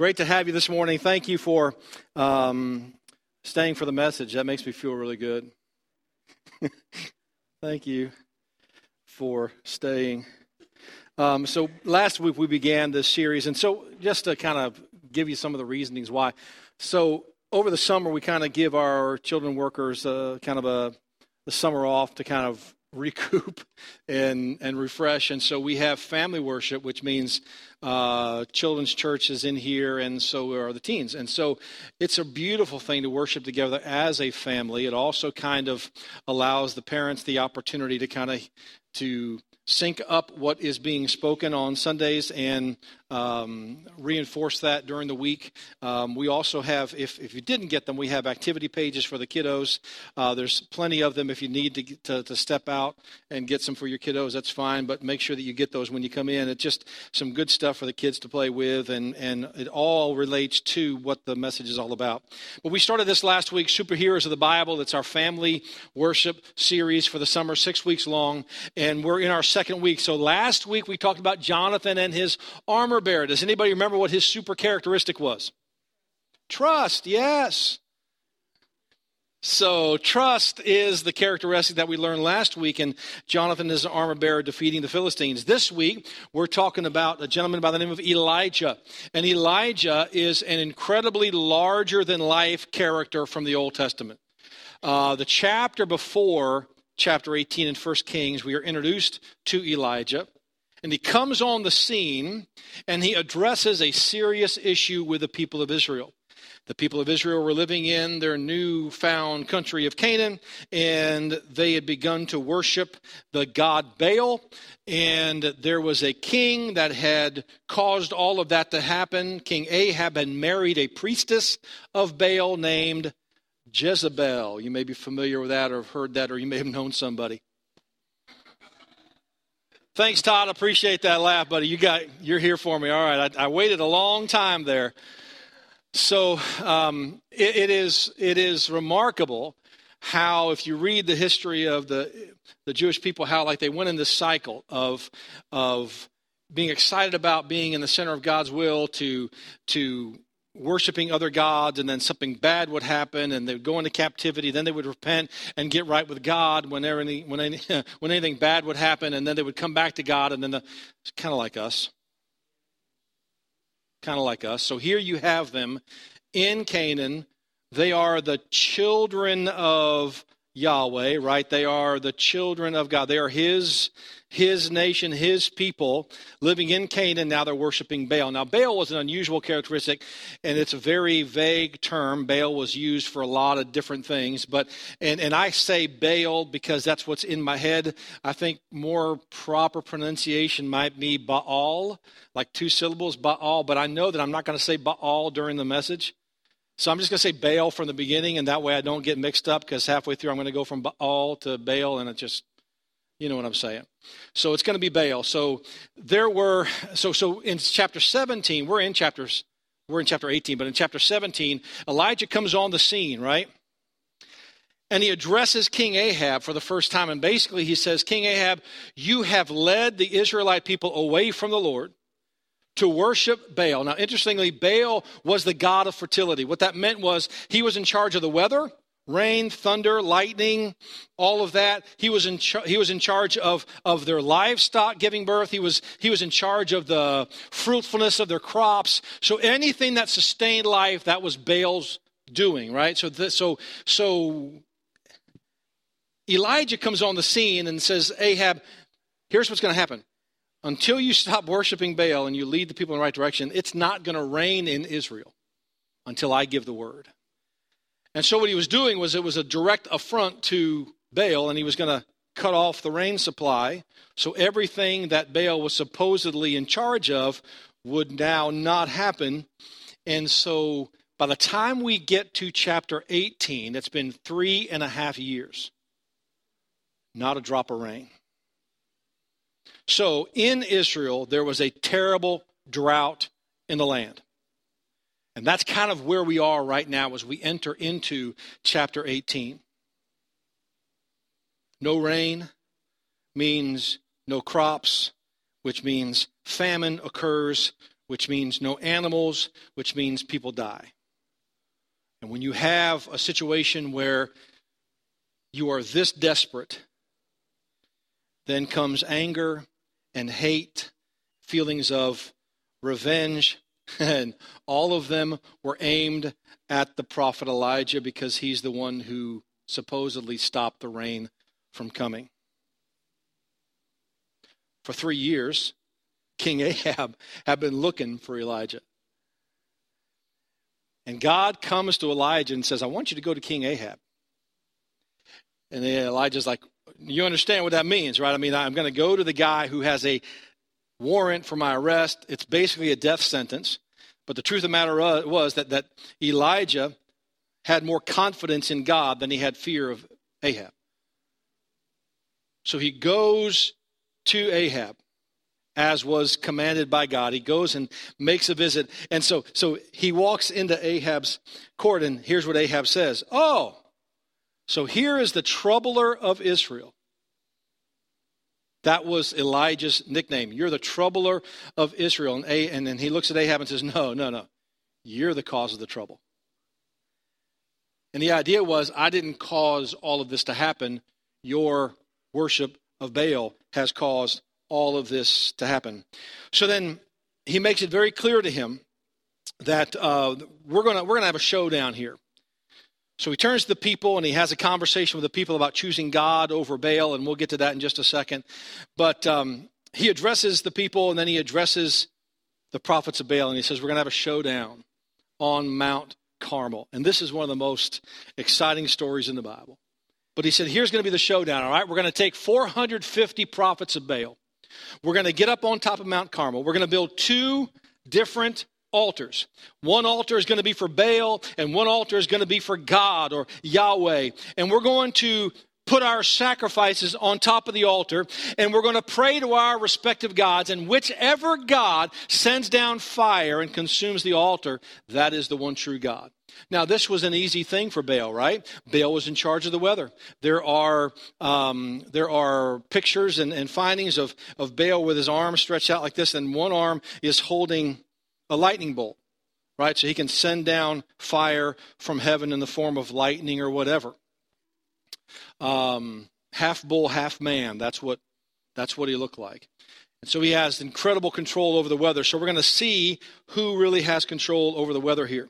Great to have you this morning. Thank you for um, staying for the message. That makes me feel really good. Thank you for staying. Um, so, last week we began this series, and so just to kind of give you some of the reasonings why. So, over the summer, we kind of give our children workers uh, kind of a the summer off to kind of recoup and and refresh. And so we have family worship, which means uh, children's church is in here, and so are the teens. And so it's a beautiful thing to worship together as a family. It also kind of allows the parents the opportunity to kind of to sync up what is being spoken on Sundays and um, reinforce that during the week. Um, we also have, if, if you didn't get them, we have activity pages for the kiddos. Uh, there's plenty of them if you need to, to, to, step out and get some for your kiddos, that's fine, but make sure that you get those when you come in. It's just some good stuff for the kids to play with, and, and it all relates to what the message is all about. But we started this last week, Superheroes of the Bible. It's our family worship series for the summer, six weeks long, and we're in our second week. So last week we talked about Jonathan and his armor bearer. Does anybody remember what his super characteristic was? Trust, yes. So, trust is the characteristic that we learned last week, and Jonathan is an armor bearer defeating the Philistines. This week, we're talking about a gentleman by the name of Elijah. And Elijah is an incredibly larger than life character from the Old Testament. Uh, the chapter before chapter 18 in 1 Kings, we are introduced to Elijah. And he comes on the scene and he addresses a serious issue with the people of Israel. The people of Israel were living in their new-found country of Canaan, and they had begun to worship the god Baal. And there was a king that had caused all of that to happen. King Ahab had married a priestess of Baal named Jezebel. You may be familiar with that or have heard that, or you may have known somebody. Thanks, Todd. Appreciate that laugh, buddy. You got you're here for me. All right. I, I waited a long time there. So um, it, it is it is remarkable how if you read the history of the the Jewish people, how like they went in this cycle of of being excited about being in the center of God's will to to worshiping other gods and then something bad would happen and they would go into captivity then they would repent and get right with god when, any, when, any, when anything bad would happen and then they would come back to god and then the, it's kind of like us. Kind of like us. So here you have them in canaan. They are the children of Yahweh, right? They are the children of God. They are His, His nation, His people living in Canaan. Now they're worshiping Baal. Now, Baal was an unusual characteristic, and it's a very vague term. Baal was used for a lot of different things, but, and, and I say Baal because that's what's in my head. I think more proper pronunciation might be Baal, like two syllables, Baal, but I know that I'm not going to say Baal during the message. So I'm just going to say Baal from the beginning, and that way I don't get mixed up because halfway through I'm going to go from Baal to Baal, and it just, you know what I'm saying. So it's going to be Baal. So there were, so so in chapter 17, we're in chapters, we're in chapter 18, but in chapter 17, Elijah comes on the scene, right? And he addresses King Ahab for the first time. And basically, he says, King Ahab, you have led the Israelite people away from the Lord to worship Baal. Now, interestingly, Baal was the god of fertility. What that meant was he was in charge of the weather, rain, thunder, lightning, all of that. He was in char- he was in charge of of their livestock giving birth. He was he was in charge of the fruitfulness of their crops. So anything that sustained life, that was Baal's doing, right? So so so Elijah comes on the scene and says, Ahab, here's what's going to happen until you stop worshiping Baal and you lead the people in the right direction, it's not going to rain in Israel until I give the word. And so what he was doing was it was a direct affront to Baal, and he was going to cut off the rain supply. So everything that Baal was supposedly in charge of would now not happen. And so by the time we get to chapter 18, it's been three and a half years. Not a drop of rain. So in Israel, there was a terrible drought in the land. And that's kind of where we are right now as we enter into chapter 18. No rain means no crops, which means famine occurs, which means no animals, which means people die. And when you have a situation where you are this desperate, then comes anger and hate, feelings of revenge, and all of them were aimed at the prophet Elijah because he's the one who supposedly stopped the rain from coming. For three years, King Ahab had been looking for Elijah. And God comes to Elijah and says, I want you to go to King Ahab. And Elijah's like, You understand what that means, right? I mean, I'm going to go to the guy who has a warrant for my arrest. It's basically a death sentence. But the truth of the matter was that, that Elijah had more confidence in God than he had fear of Ahab. So he goes to Ahab as was commanded by God. He goes and makes a visit. And so so he walks into Ahab's court and here's what Ahab says. "Oh, so here is the troubler of Israel." That was Elijah's nickname. You're the troubler of Israel. And, A, and then he looks at Ahab and says, No, no, no. You're the cause of the trouble. And the idea was, I didn't cause all of this to happen. Your worship of Baal has caused all of this to happen. So then he makes it very clear to him that uh, we're going we're gonna have a showdown here. So he turns to the people and he has a conversation with the people about choosing God over Baal, and we'll get to that in just a second. But um, he addresses the people and then he addresses the prophets of Baal, and he says, We're going to have a showdown on Mount Carmel. And this is one of the most exciting stories in the Bible. But he said, Here's going to be the showdown, all right? We're going to take 450 prophets of Baal. We're going to get up on top of Mount Carmel. We're going to build two different altars. One altar is going to be for Baal, and one altar is going to be for God or Yahweh. And we're going to put our sacrifices on top of the altar, and we're going to pray to our respective gods. And whichever God sends down fire and consumes the altar, that is the one true God. Now, this was an easy thing for Baal, right? Baal was in charge of the weather. There are, um, there are pictures and, and findings of, of Baal with his arms stretched out like this, and one arm is holding a lightning bolt, right? So he can send down fire from heaven in the form of lightning or whatever. Um, half bull, half man. That's what, that's what he looked like. And so he has incredible control over the weather. So we're going to see who really has control over the weather here.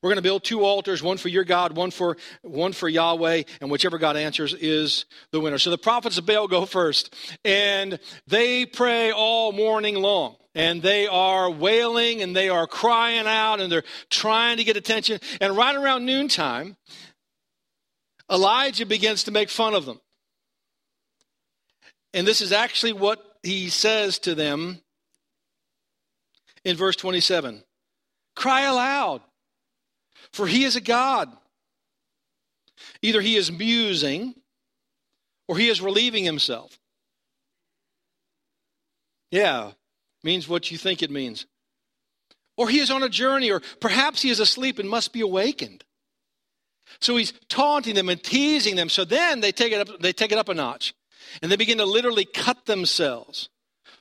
We're going to build two altars, one for your God, one for one for Yahweh, and whichever God answers is the winner. So the prophets of Baal go first, and they pray all morning long. And they are wailing and they are crying out and they're trying to get attention. And right around noontime, Elijah begins to make fun of them. And this is actually what he says to them in verse 27 Cry aloud, for he is a God. Either he is musing or he is relieving himself. Yeah, means what you think it means. Or he is on a journey, or perhaps he is asleep and must be awakened. So he's taunting them and teasing them. So then they take it up, they take it up a notch. And they begin to literally cut themselves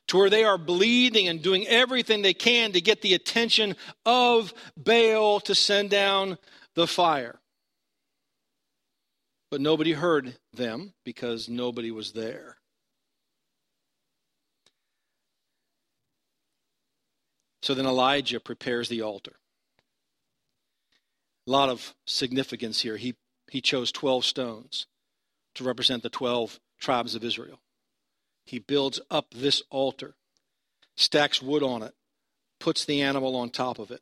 to where they are bleeding and doing everything they can to get the attention of Baal to send down the fire. But nobody heard them because nobody was there. So then Elijah prepares the altar. A lot of significance here. He, he chose 12 stones to represent the 12 tribes of Israel. He builds up this altar, stacks wood on it, puts the animal on top of it,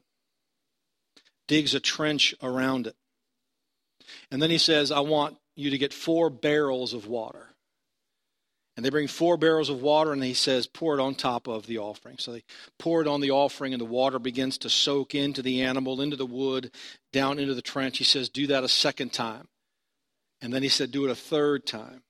digs a trench around it. And then he says, I want you to get four barrels of water. And they bring four barrels of water, and he says, pour it on top of the offering. So they pour it on the offering, and the water begins to soak into the animal, into the wood, down into the trench. He says, do that a second time. And then he said, do it a third time.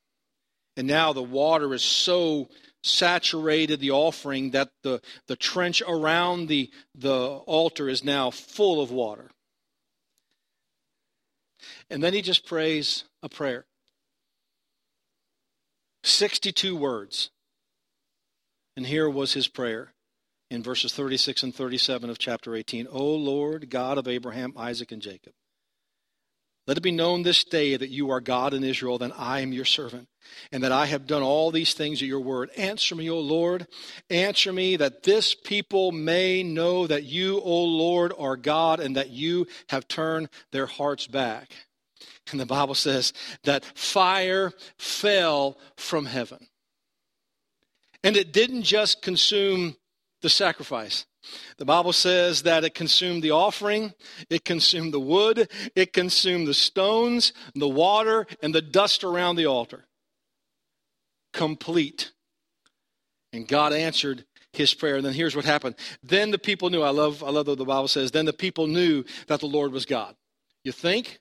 And now the water is so saturated the offering that the, the trench around the, the altar is now full of water. And then he just prays a prayer. 62 words. And here was his prayer in verses 36 and 37 of chapter 18. O Lord, God of Abraham, Isaac, and Jacob, let it be known this day that you are God in Israel, that I am your servant, and that I have done all these things at your word. Answer me, O Lord. Answer me that this people may know that you, O Lord, are God, and that you have turned their hearts back. And the Bible says that fire fell from heaven. And it didn't just consume the sacrifice. The Bible says that it consumed the offering, it consumed the wood, it consumed the stones, the water, and the dust around the altar. Complete. And God answered his prayer. And then here's what happened. Then the people knew. I love, I love what the Bible says. Then the people knew that the Lord was God. You think?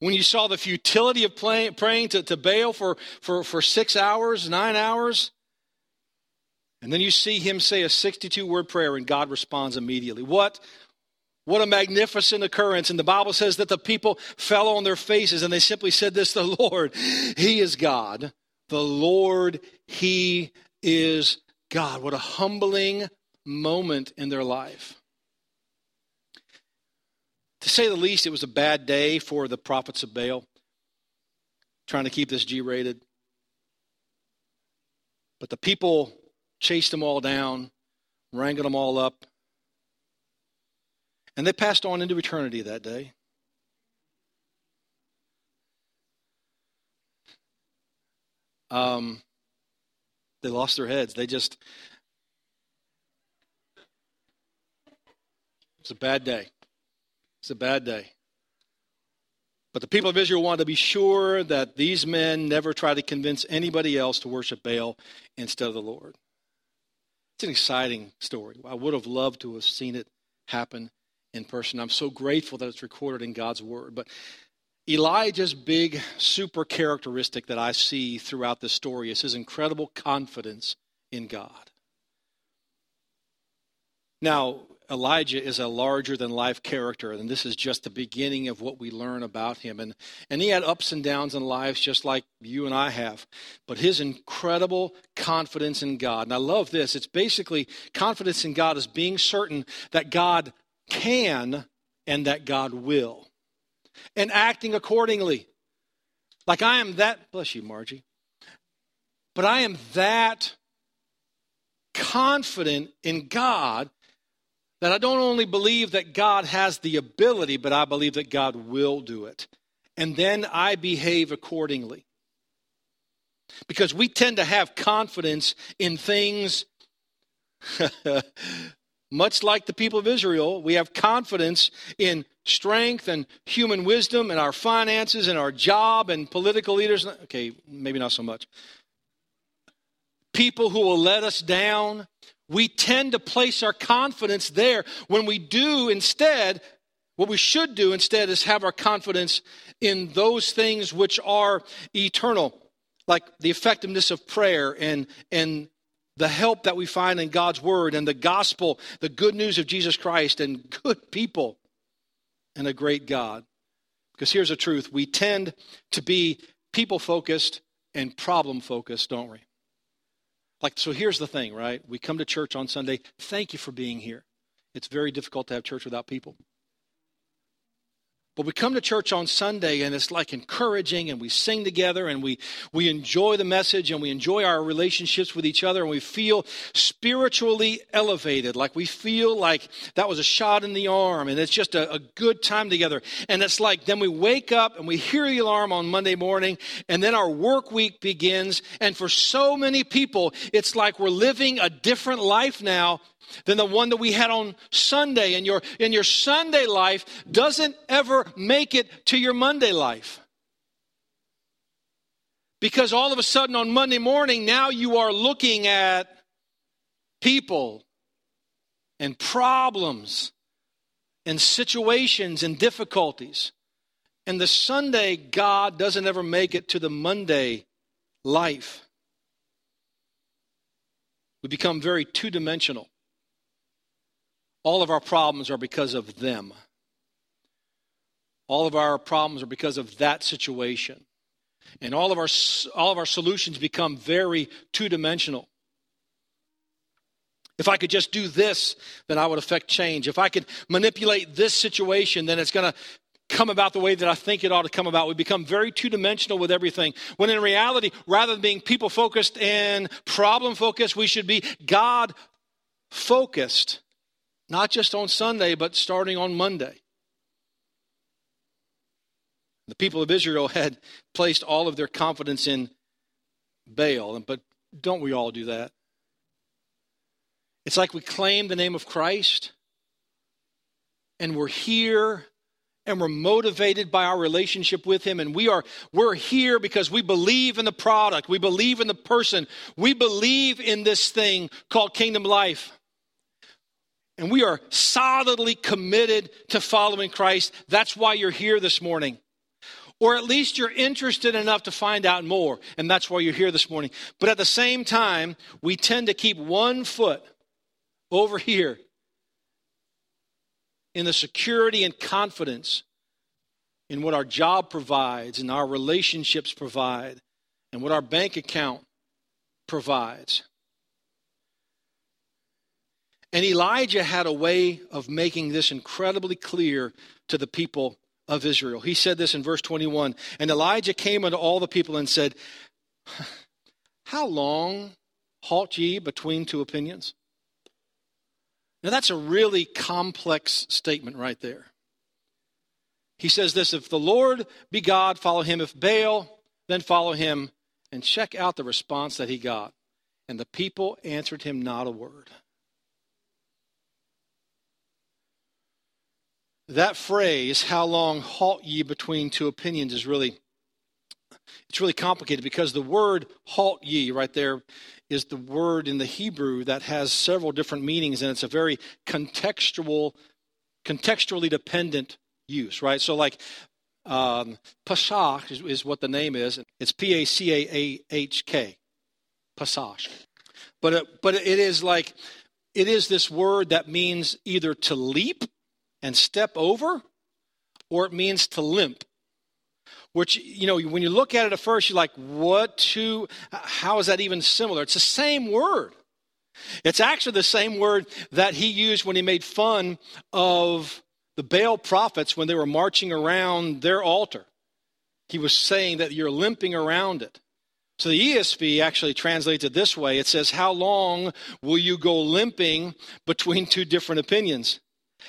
When you saw the futility of praying to, to Baal for, for, for six hours, nine hours, and then you see him say a 62 word prayer and God responds immediately. What, what a magnificent occurrence. And the Bible says that the people fell on their faces and they simply said this The Lord, He is God. The Lord, He is God. What a humbling moment in their life. To say the least, it was a bad day for the prophets of Baal, trying to keep this G rated. But the people chased them all down, wrangled them all up. And they passed on into eternity that day. Um, they lost their heads. They just. It's a bad day. It's a bad day. But the people of Israel wanted to be sure that these men never try to convince anybody else to worship Baal instead of the Lord. It's an exciting story. I would have loved to have seen it happen in person. I'm so grateful that it's recorded in God's Word. But Elijah's big super characteristic that I see throughout this story is his incredible confidence in God. Now, Elijah is a larger than life character, and this is just the beginning of what we learn about him. And, and he had ups and downs in life just like you and I have. But his incredible confidence in God, and I love this, it's basically confidence in God is being certain that God can and that God will, and acting accordingly. Like I am that, bless you, Margie, but I am that confident in God that I don't only believe that God has the ability, but I believe that God will do it. And then I behave accordingly. Because we tend to have confidence in things, much like the people of Israel. We have confidence in strength and human wisdom and our finances and our job and political leaders. Okay, maybe not so much. People who will let us down, we tend to place our confidence there when we do instead, what we should do instead is have our confidence in those things which are eternal, like the effectiveness of prayer and, and the help that we find in God's Word and the gospel, the good news of Jesus Christ, and good people and a great God. Because here's the truth we tend to be people focused and problem focused, don't we? Like, so here's the thing, right? We come to church on Sunday. Thank you for being here. It's very difficult to have church without people. But we come to church on Sunday and it's like encouraging and we sing together and we, we enjoy the message and we enjoy our relationships with each other and we feel spiritually elevated. Like we feel like that was a shot in the arm and it's just a, a good time together. And it's like then we wake up and we hear the alarm on Monday morning and then our work week begins. And for so many people, it's like we're living a different life now than the one that we had on Sunday. And your, and your Sunday life doesn't ever make it to your Monday life. Because all of a sudden on Monday morning, now you are looking at people and problems and situations and difficulties. And the Sunday God doesn't ever make it to the Monday life. We become very two dimensional. All of our problems are because of them. All of our problems are because of that situation. And all of our, all of our solutions become very two dimensional. If I could just do this, then I would affect change. If I could manipulate this situation, then it's going to come about the way that I think it ought to come about. We become very two dimensional with everything. When in reality, rather than being people focused and problem focused, we should be God focused, not just on Sunday, but starting on Monday. The people of Israel had placed all of their confidence in Baal, but don't we all do that? It's like we claim the name of Christ and we're here and we're motivated by our relationship with him and we are we're here because we believe in the product we believe in the person we believe in this thing called kingdom life and we are solidly committed to following Christ. That's why you're here this morning. Or at least you're interested enough to find out more and that's why you're here this morning. But at the same time we tend to keep one foot over here in the security and confidence in what our job provides and our relationships provide and what our bank account provides. And Elijah had a way of making this incredibly clear to the people of Israel. He said this in verse 21 And Elijah came unto all the people and said, How long halt ye between two opinions? Now, that's a really complex statement right there. He says this if the Lord be God, follow him. If Baal, then follow him. And check out the response that he got. And the people answered him not a word. That phrase, how long halt ye between two opinions, is really it's really complicated because the word halt ye right there is the word in the Hebrew that has several different meanings, and it's a very contextual, contextually dependent use, right? So, like, um, Pasach is, is, what the name is. It's P A C A A H K, Pasach. But it, but it is like it is this word that means either to leap and step over, or it means to limp which you know when you look at it at first you're like what to how is that even similar? It's the same word. It's actually the same word that he used when he made fun of the baal prophets when they were marching around their altar. He was saying that you're limping around it. So the esv actually translates it this way. It says how long will you go limping between two different opinions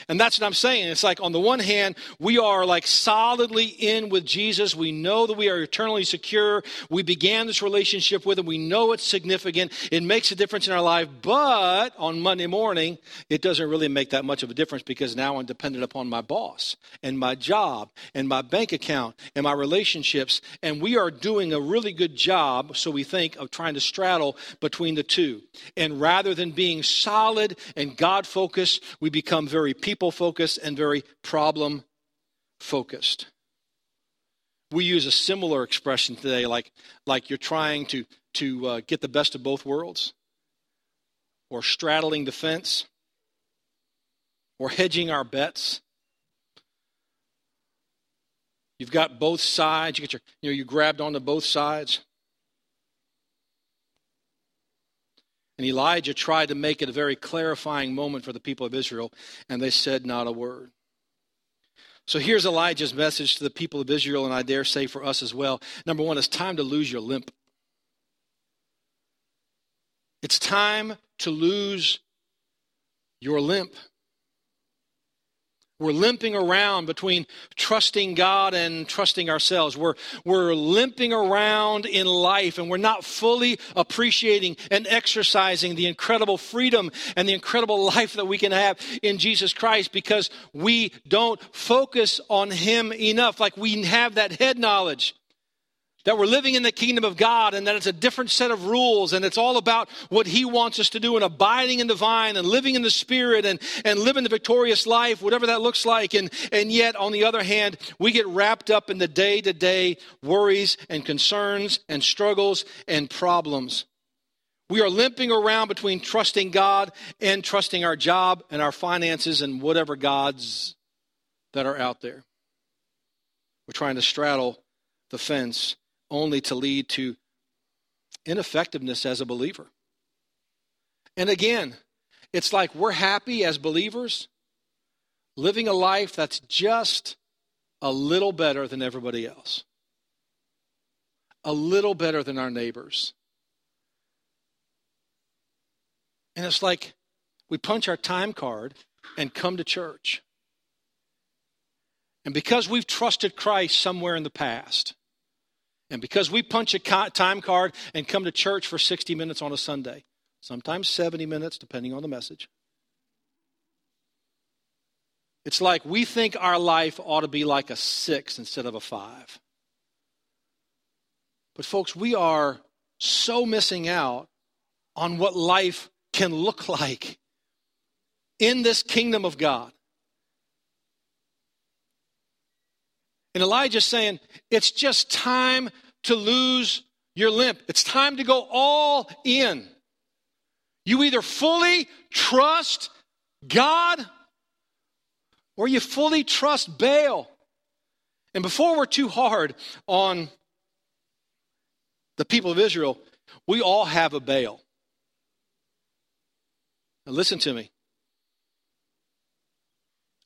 and that's what I'm saying. It's like, on the one hand, we are like solidly in with Jesus. We know that we are eternally secure. We began this relationship with Him. We know it's significant. It makes a difference in our life. But on Monday morning, it doesn't really make that much of a difference because now I'm dependent upon my boss and my job and my bank account and my relationships. And we are doing a really good job, so we think, of trying to straddle between the two. And rather than being solid and God focused, we become very people focused and very problem focused. We use a similar expression today, like, like you're trying to, to uh, get the best of both worlds, or straddling the fence, or hedging our bets. You've got both sides. You get your, you know, you grabbed onto both sides. And Elijah tried to make it a very clarifying moment for the people of Israel, and they said not a word. So here's Elijah's message to the people of Israel, and I dare say for us as well. Number one, it's time to lose your limp. It's time to lose your limp. We're limping around between trusting God and trusting ourselves. We're, we're limping around in life and we're not fully appreciating and exercising the incredible freedom and the incredible life that we can have in Jesus Christ because we don't focus on Him enough. Like we have that head knowledge that we're living in the kingdom of God and that it's a different set of rules and it's all about what He wants us to do and abiding in the vine and living in the Spirit and, and living the victorious life, whatever that looks like. And, and yet, on the other hand, we get wrapped up in the day to day worries and concerns and struggles and problems. We are limping around between trusting God and trusting our job and our finances and whatever gods that are out there. We're trying to straddle the fence only to lead to ineffectiveness as a believer. And again, it's like we're happy as believers living a life that's just a little better than everybody else, a little better than our neighbors. And it's like we punch our time card and come to church. And because we've trusted Christ somewhere in the past, and because we punch a time card and come to church for 60 minutes on a Sunday, sometimes 70 minutes, depending on the message, it's like we think our life ought to be like a six instead of a five. But, folks, we are so missing out on what life can look like in this kingdom of God. And Elijah's saying, it's just time to lose your limp. It's time to go all in. You either fully trust God or you fully trust Baal. And before we're too hard on the people of Israel, we all have a Baal. Now, listen to me.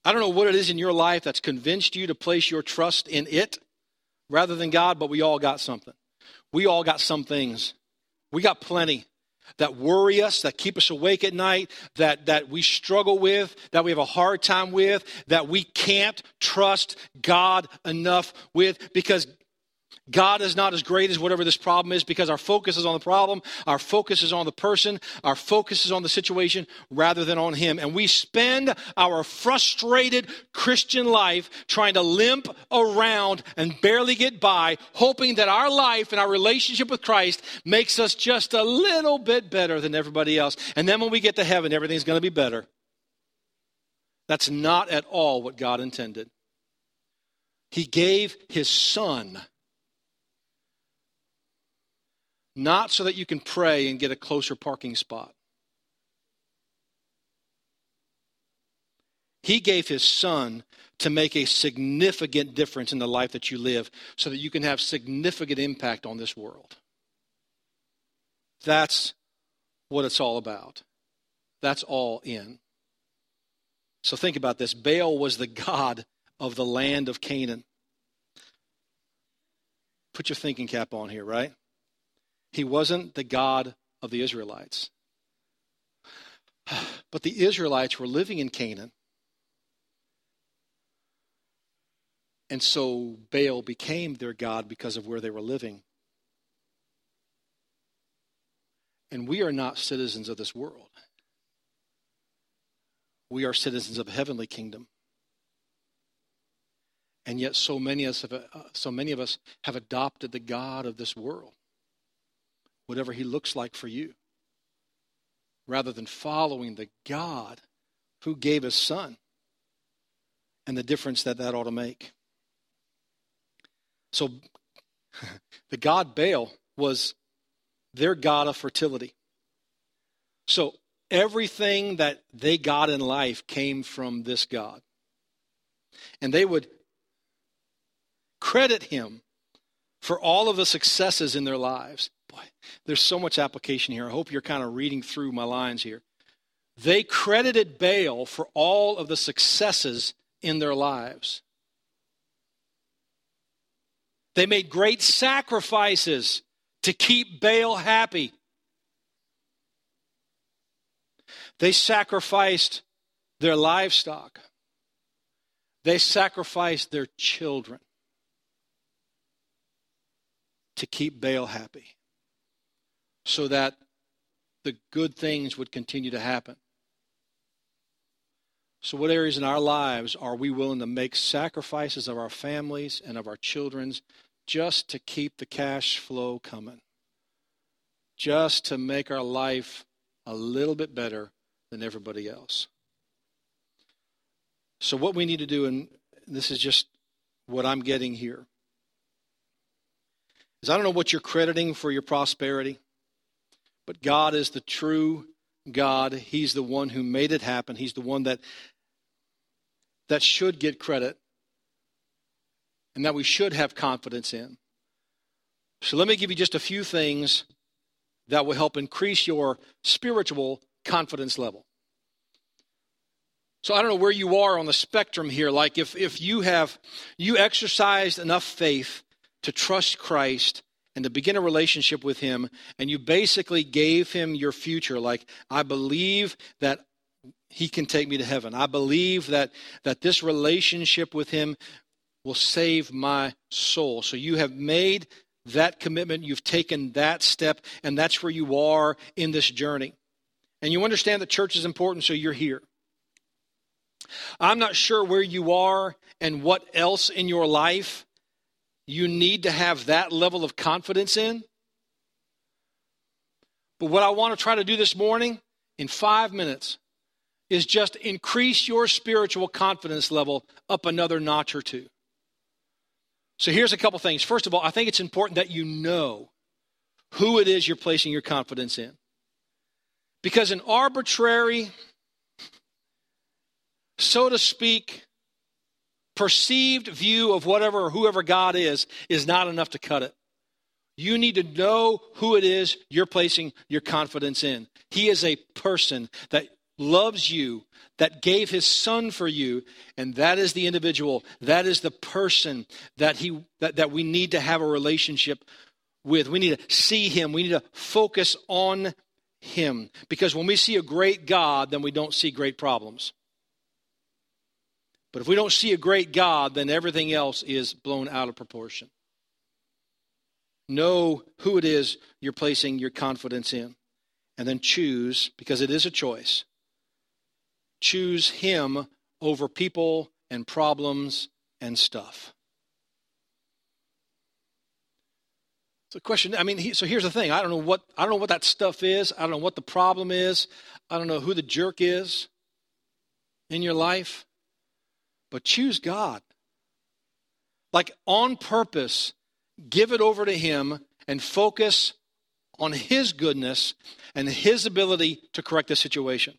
I don't know what it is in your life that's convinced you to place your trust in it rather than God, but we all got something. We all got some things. We got plenty that worry us, that keep us awake at night, that, that we struggle with, that we have a hard time with, that we can't trust God enough with because God is not as great as whatever this problem is because our focus is on the problem, our focus is on the person, our focus is on the situation rather than on Him. And we spend our frustrated Christian life trying to limp around and barely get by, hoping that our life and our relationship with Christ makes us just a little bit better than everybody else. And then when we get to heaven, everything's going to be better. That's not at all what God intended. He gave His Son not so that you can pray and get a closer parking spot. He gave his son to make a significant difference in the life that you live so that you can have significant impact on this world. That's what it's all about. That's all in. So think about this Baal was the god of the land of Canaan. Put your thinking cap on here, right? He wasn't the God of the Israelites. But the Israelites were living in Canaan. And so Baal became their God because of where they were living. And we are not citizens of this world. We are citizens of a heavenly kingdom. And yet so many, of us have, uh, so many of us have adopted the God of this world whatever he looks like for you, rather than following the God who gave his son and the difference that that ought to make. So the god Baal was their god of fertility. So everything that they got in life came from this God. And they would credit him for all of the successes in their lives. Boy, there's so much application here. I hope you're kind of reading through my lines here. They credited Baal for all of the successes in their lives. They made great sacrifices to keep Baal happy. They sacrificed their livestock. They sacrificed their children to keep Baal happy so that the good things would continue to happen. So, what areas in our lives are we willing to make sacrifices of our families and of our children's just to keep the cash flow coming? Just to make our life a little bit better than everybody else. So, what we need to do, and this is just what I'm getting here, is I don't know what you're crediting for your prosperity. But God is the true God. He's the one who made it happen. He's the one that that should get credit and that we should have confidence in. So let me give you just a few things that will help increase your spiritual confidence level. So I don't know where you are on the spectrum here. Like if, if you have you exercised enough faith to trust Christ and to begin a relationship with him, and you basically gave him your future, like, I believe that he can take me to heaven. I believe that that this relationship with him will save my soul. So you have made that commitment, you've taken that step, and that's where you are in this journey. And you understand that church is important, so you're here. I'm not sure where you are and what else in your life you need to have that level of confidence in. But what I want to try to do this morning in five minutes is just increase your spiritual confidence level up another notch or two. So here's a couple things. First of all, I think it's important that you know who it is you're placing your confidence in. Because an arbitrary, so to speak, perceived view of whatever or whoever God is is not enough to cut it. You need to know who it is you're placing your confidence in. He is a person that loves you, that gave his son for you, and that is the individual, that is the person that he that, that we need to have a relationship with. We need to see him. We need to focus on him. Because when we see a great God, then we don't see great problems. But if we don't see a great God, then everything else is blown out of proportion. Know who it is you're placing your confidence in. And then choose, because it is a choice, choose Him over people and problems and stuff. So question, I mean, he, so here's the thing. I don't know what I don't know what that stuff is. I don't know what the problem is. I don't know who the jerk is in your life but choose God. Like on purpose, give it over to Him and focus on His goodness and His ability to correct the situation.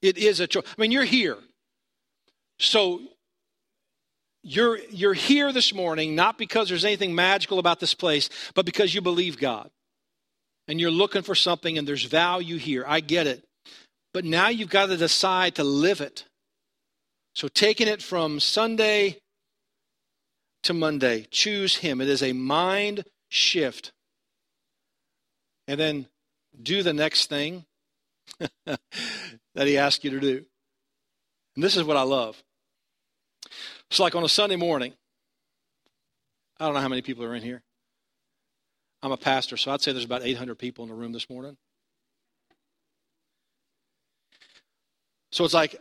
It is a choice. I mean, you're here. So you're, you're here this morning not because there's anything magical about this place, but because you believe God. And you're looking for something and there's value here. I get it. But now you've got to decide to live it. So, taking it from Sunday to Monday, choose Him. It is a mind shift. And then do the next thing that He asks you to do. And this is what I love. It's like on a Sunday morning. I don't know how many people are in here. I'm a pastor, so I'd say there's about 800 people in the room this morning. So it's like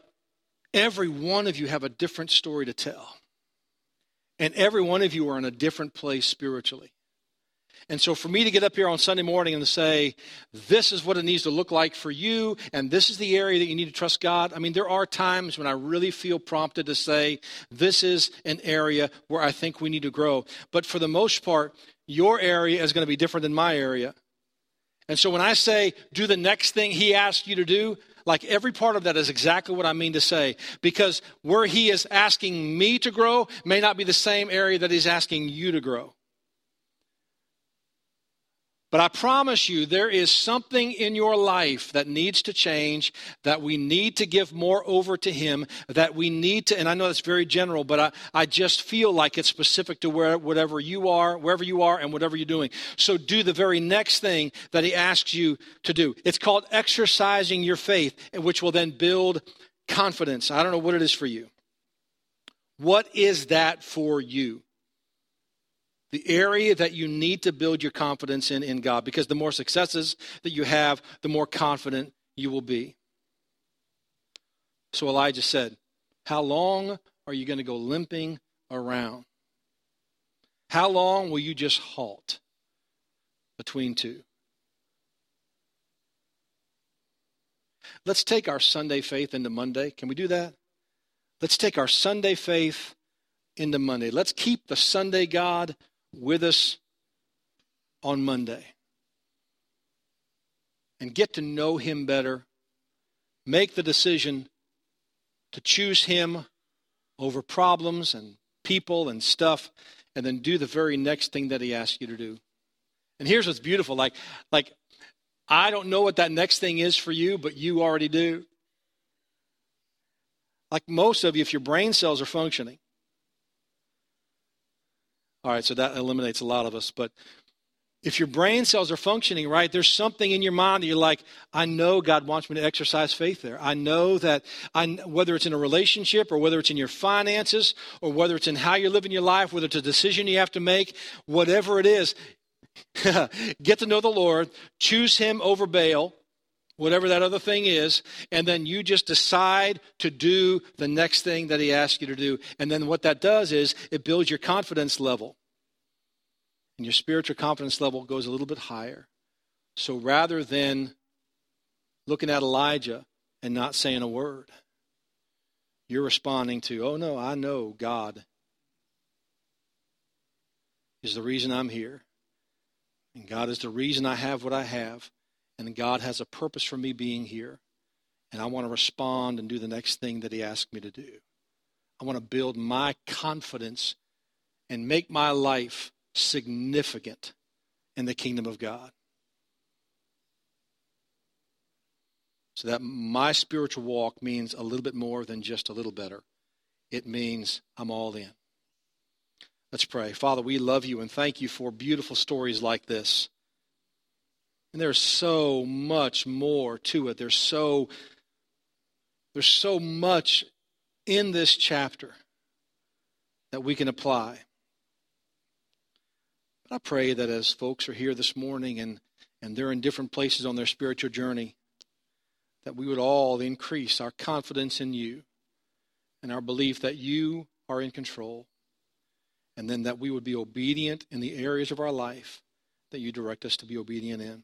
Every one of you have a different story to tell. And every one of you are in a different place spiritually. And so, for me to get up here on Sunday morning and to say, this is what it needs to look like for you, and this is the area that you need to trust God, I mean, there are times when I really feel prompted to say, this is an area where I think we need to grow. But for the most part, your area is going to be different than my area. And so, when I say, do the next thing He asked you to do, like every part of that is exactly what I mean to say. Because where he is asking me to grow may not be the same area that he's asking you to grow. But I promise you, there is something in your life that needs to change, that we need to give more over to Him, that we need to, and I know that's very general, but I, I just feel like it's specific to where, whatever you are, wherever you are, and whatever you're doing. So do the very next thing that He asks you to do. It's called exercising your faith, which will then build confidence. I don't know what it is for you. What is that for you? The area that you need to build your confidence in in God because the more successes that you have, the more confident you will be. So Elijah said, How long are you going to go limping around? How long will you just halt between two? Let's take our Sunday faith into Monday. Can we do that? Let's take our Sunday faith into Monday. Let's keep the Sunday God with us on Monday and get to know Him better, make the decision to choose Him over problems and people and stuff, and then do the very next thing that He asks you to do. And here's what's beautiful like, like, I don't know what that next thing is for you, but you already do. like most of you, if your brain cells are functioning. All right, so that eliminates a lot of us. But if your brain cells are functioning right, there's something in your mind that you're like, I know God wants me to exercise faith there. I know that I, whether it's in a relationship or whether it's in your finances or whether it's in how you're living your life, whether it's a decision you have to make, whatever it is, get to know the Lord, choose Him over Baal, whatever that other thing is, and then you just decide to do the next thing that He asks you to do. And then what that does is it builds your confidence level and your spiritual confidence level goes a little bit higher. So rather than looking at Elijah and not saying a word, you're responding to, oh no, I know God is the reason I'm here. And God is the reason I have what I have. And God has a purpose for me being here. And I want to respond and do the next thing that He asked me to do. I want to build my confidence and make my life significant in the kingdom of God. So that my spiritual walk means a little bit more than just a little better. It means I'm all in. Let's pray. Father, we love you and thank you for beautiful stories like this. And there's so much more to it. There's so there's so much in this chapter that we can apply. I pray that as folks are here this morning and, and they're in different places on their spiritual journey, that we would all increase our confidence in you and our belief that you are in control, and then that we would be obedient in the areas of our life that you direct us to be obedient in.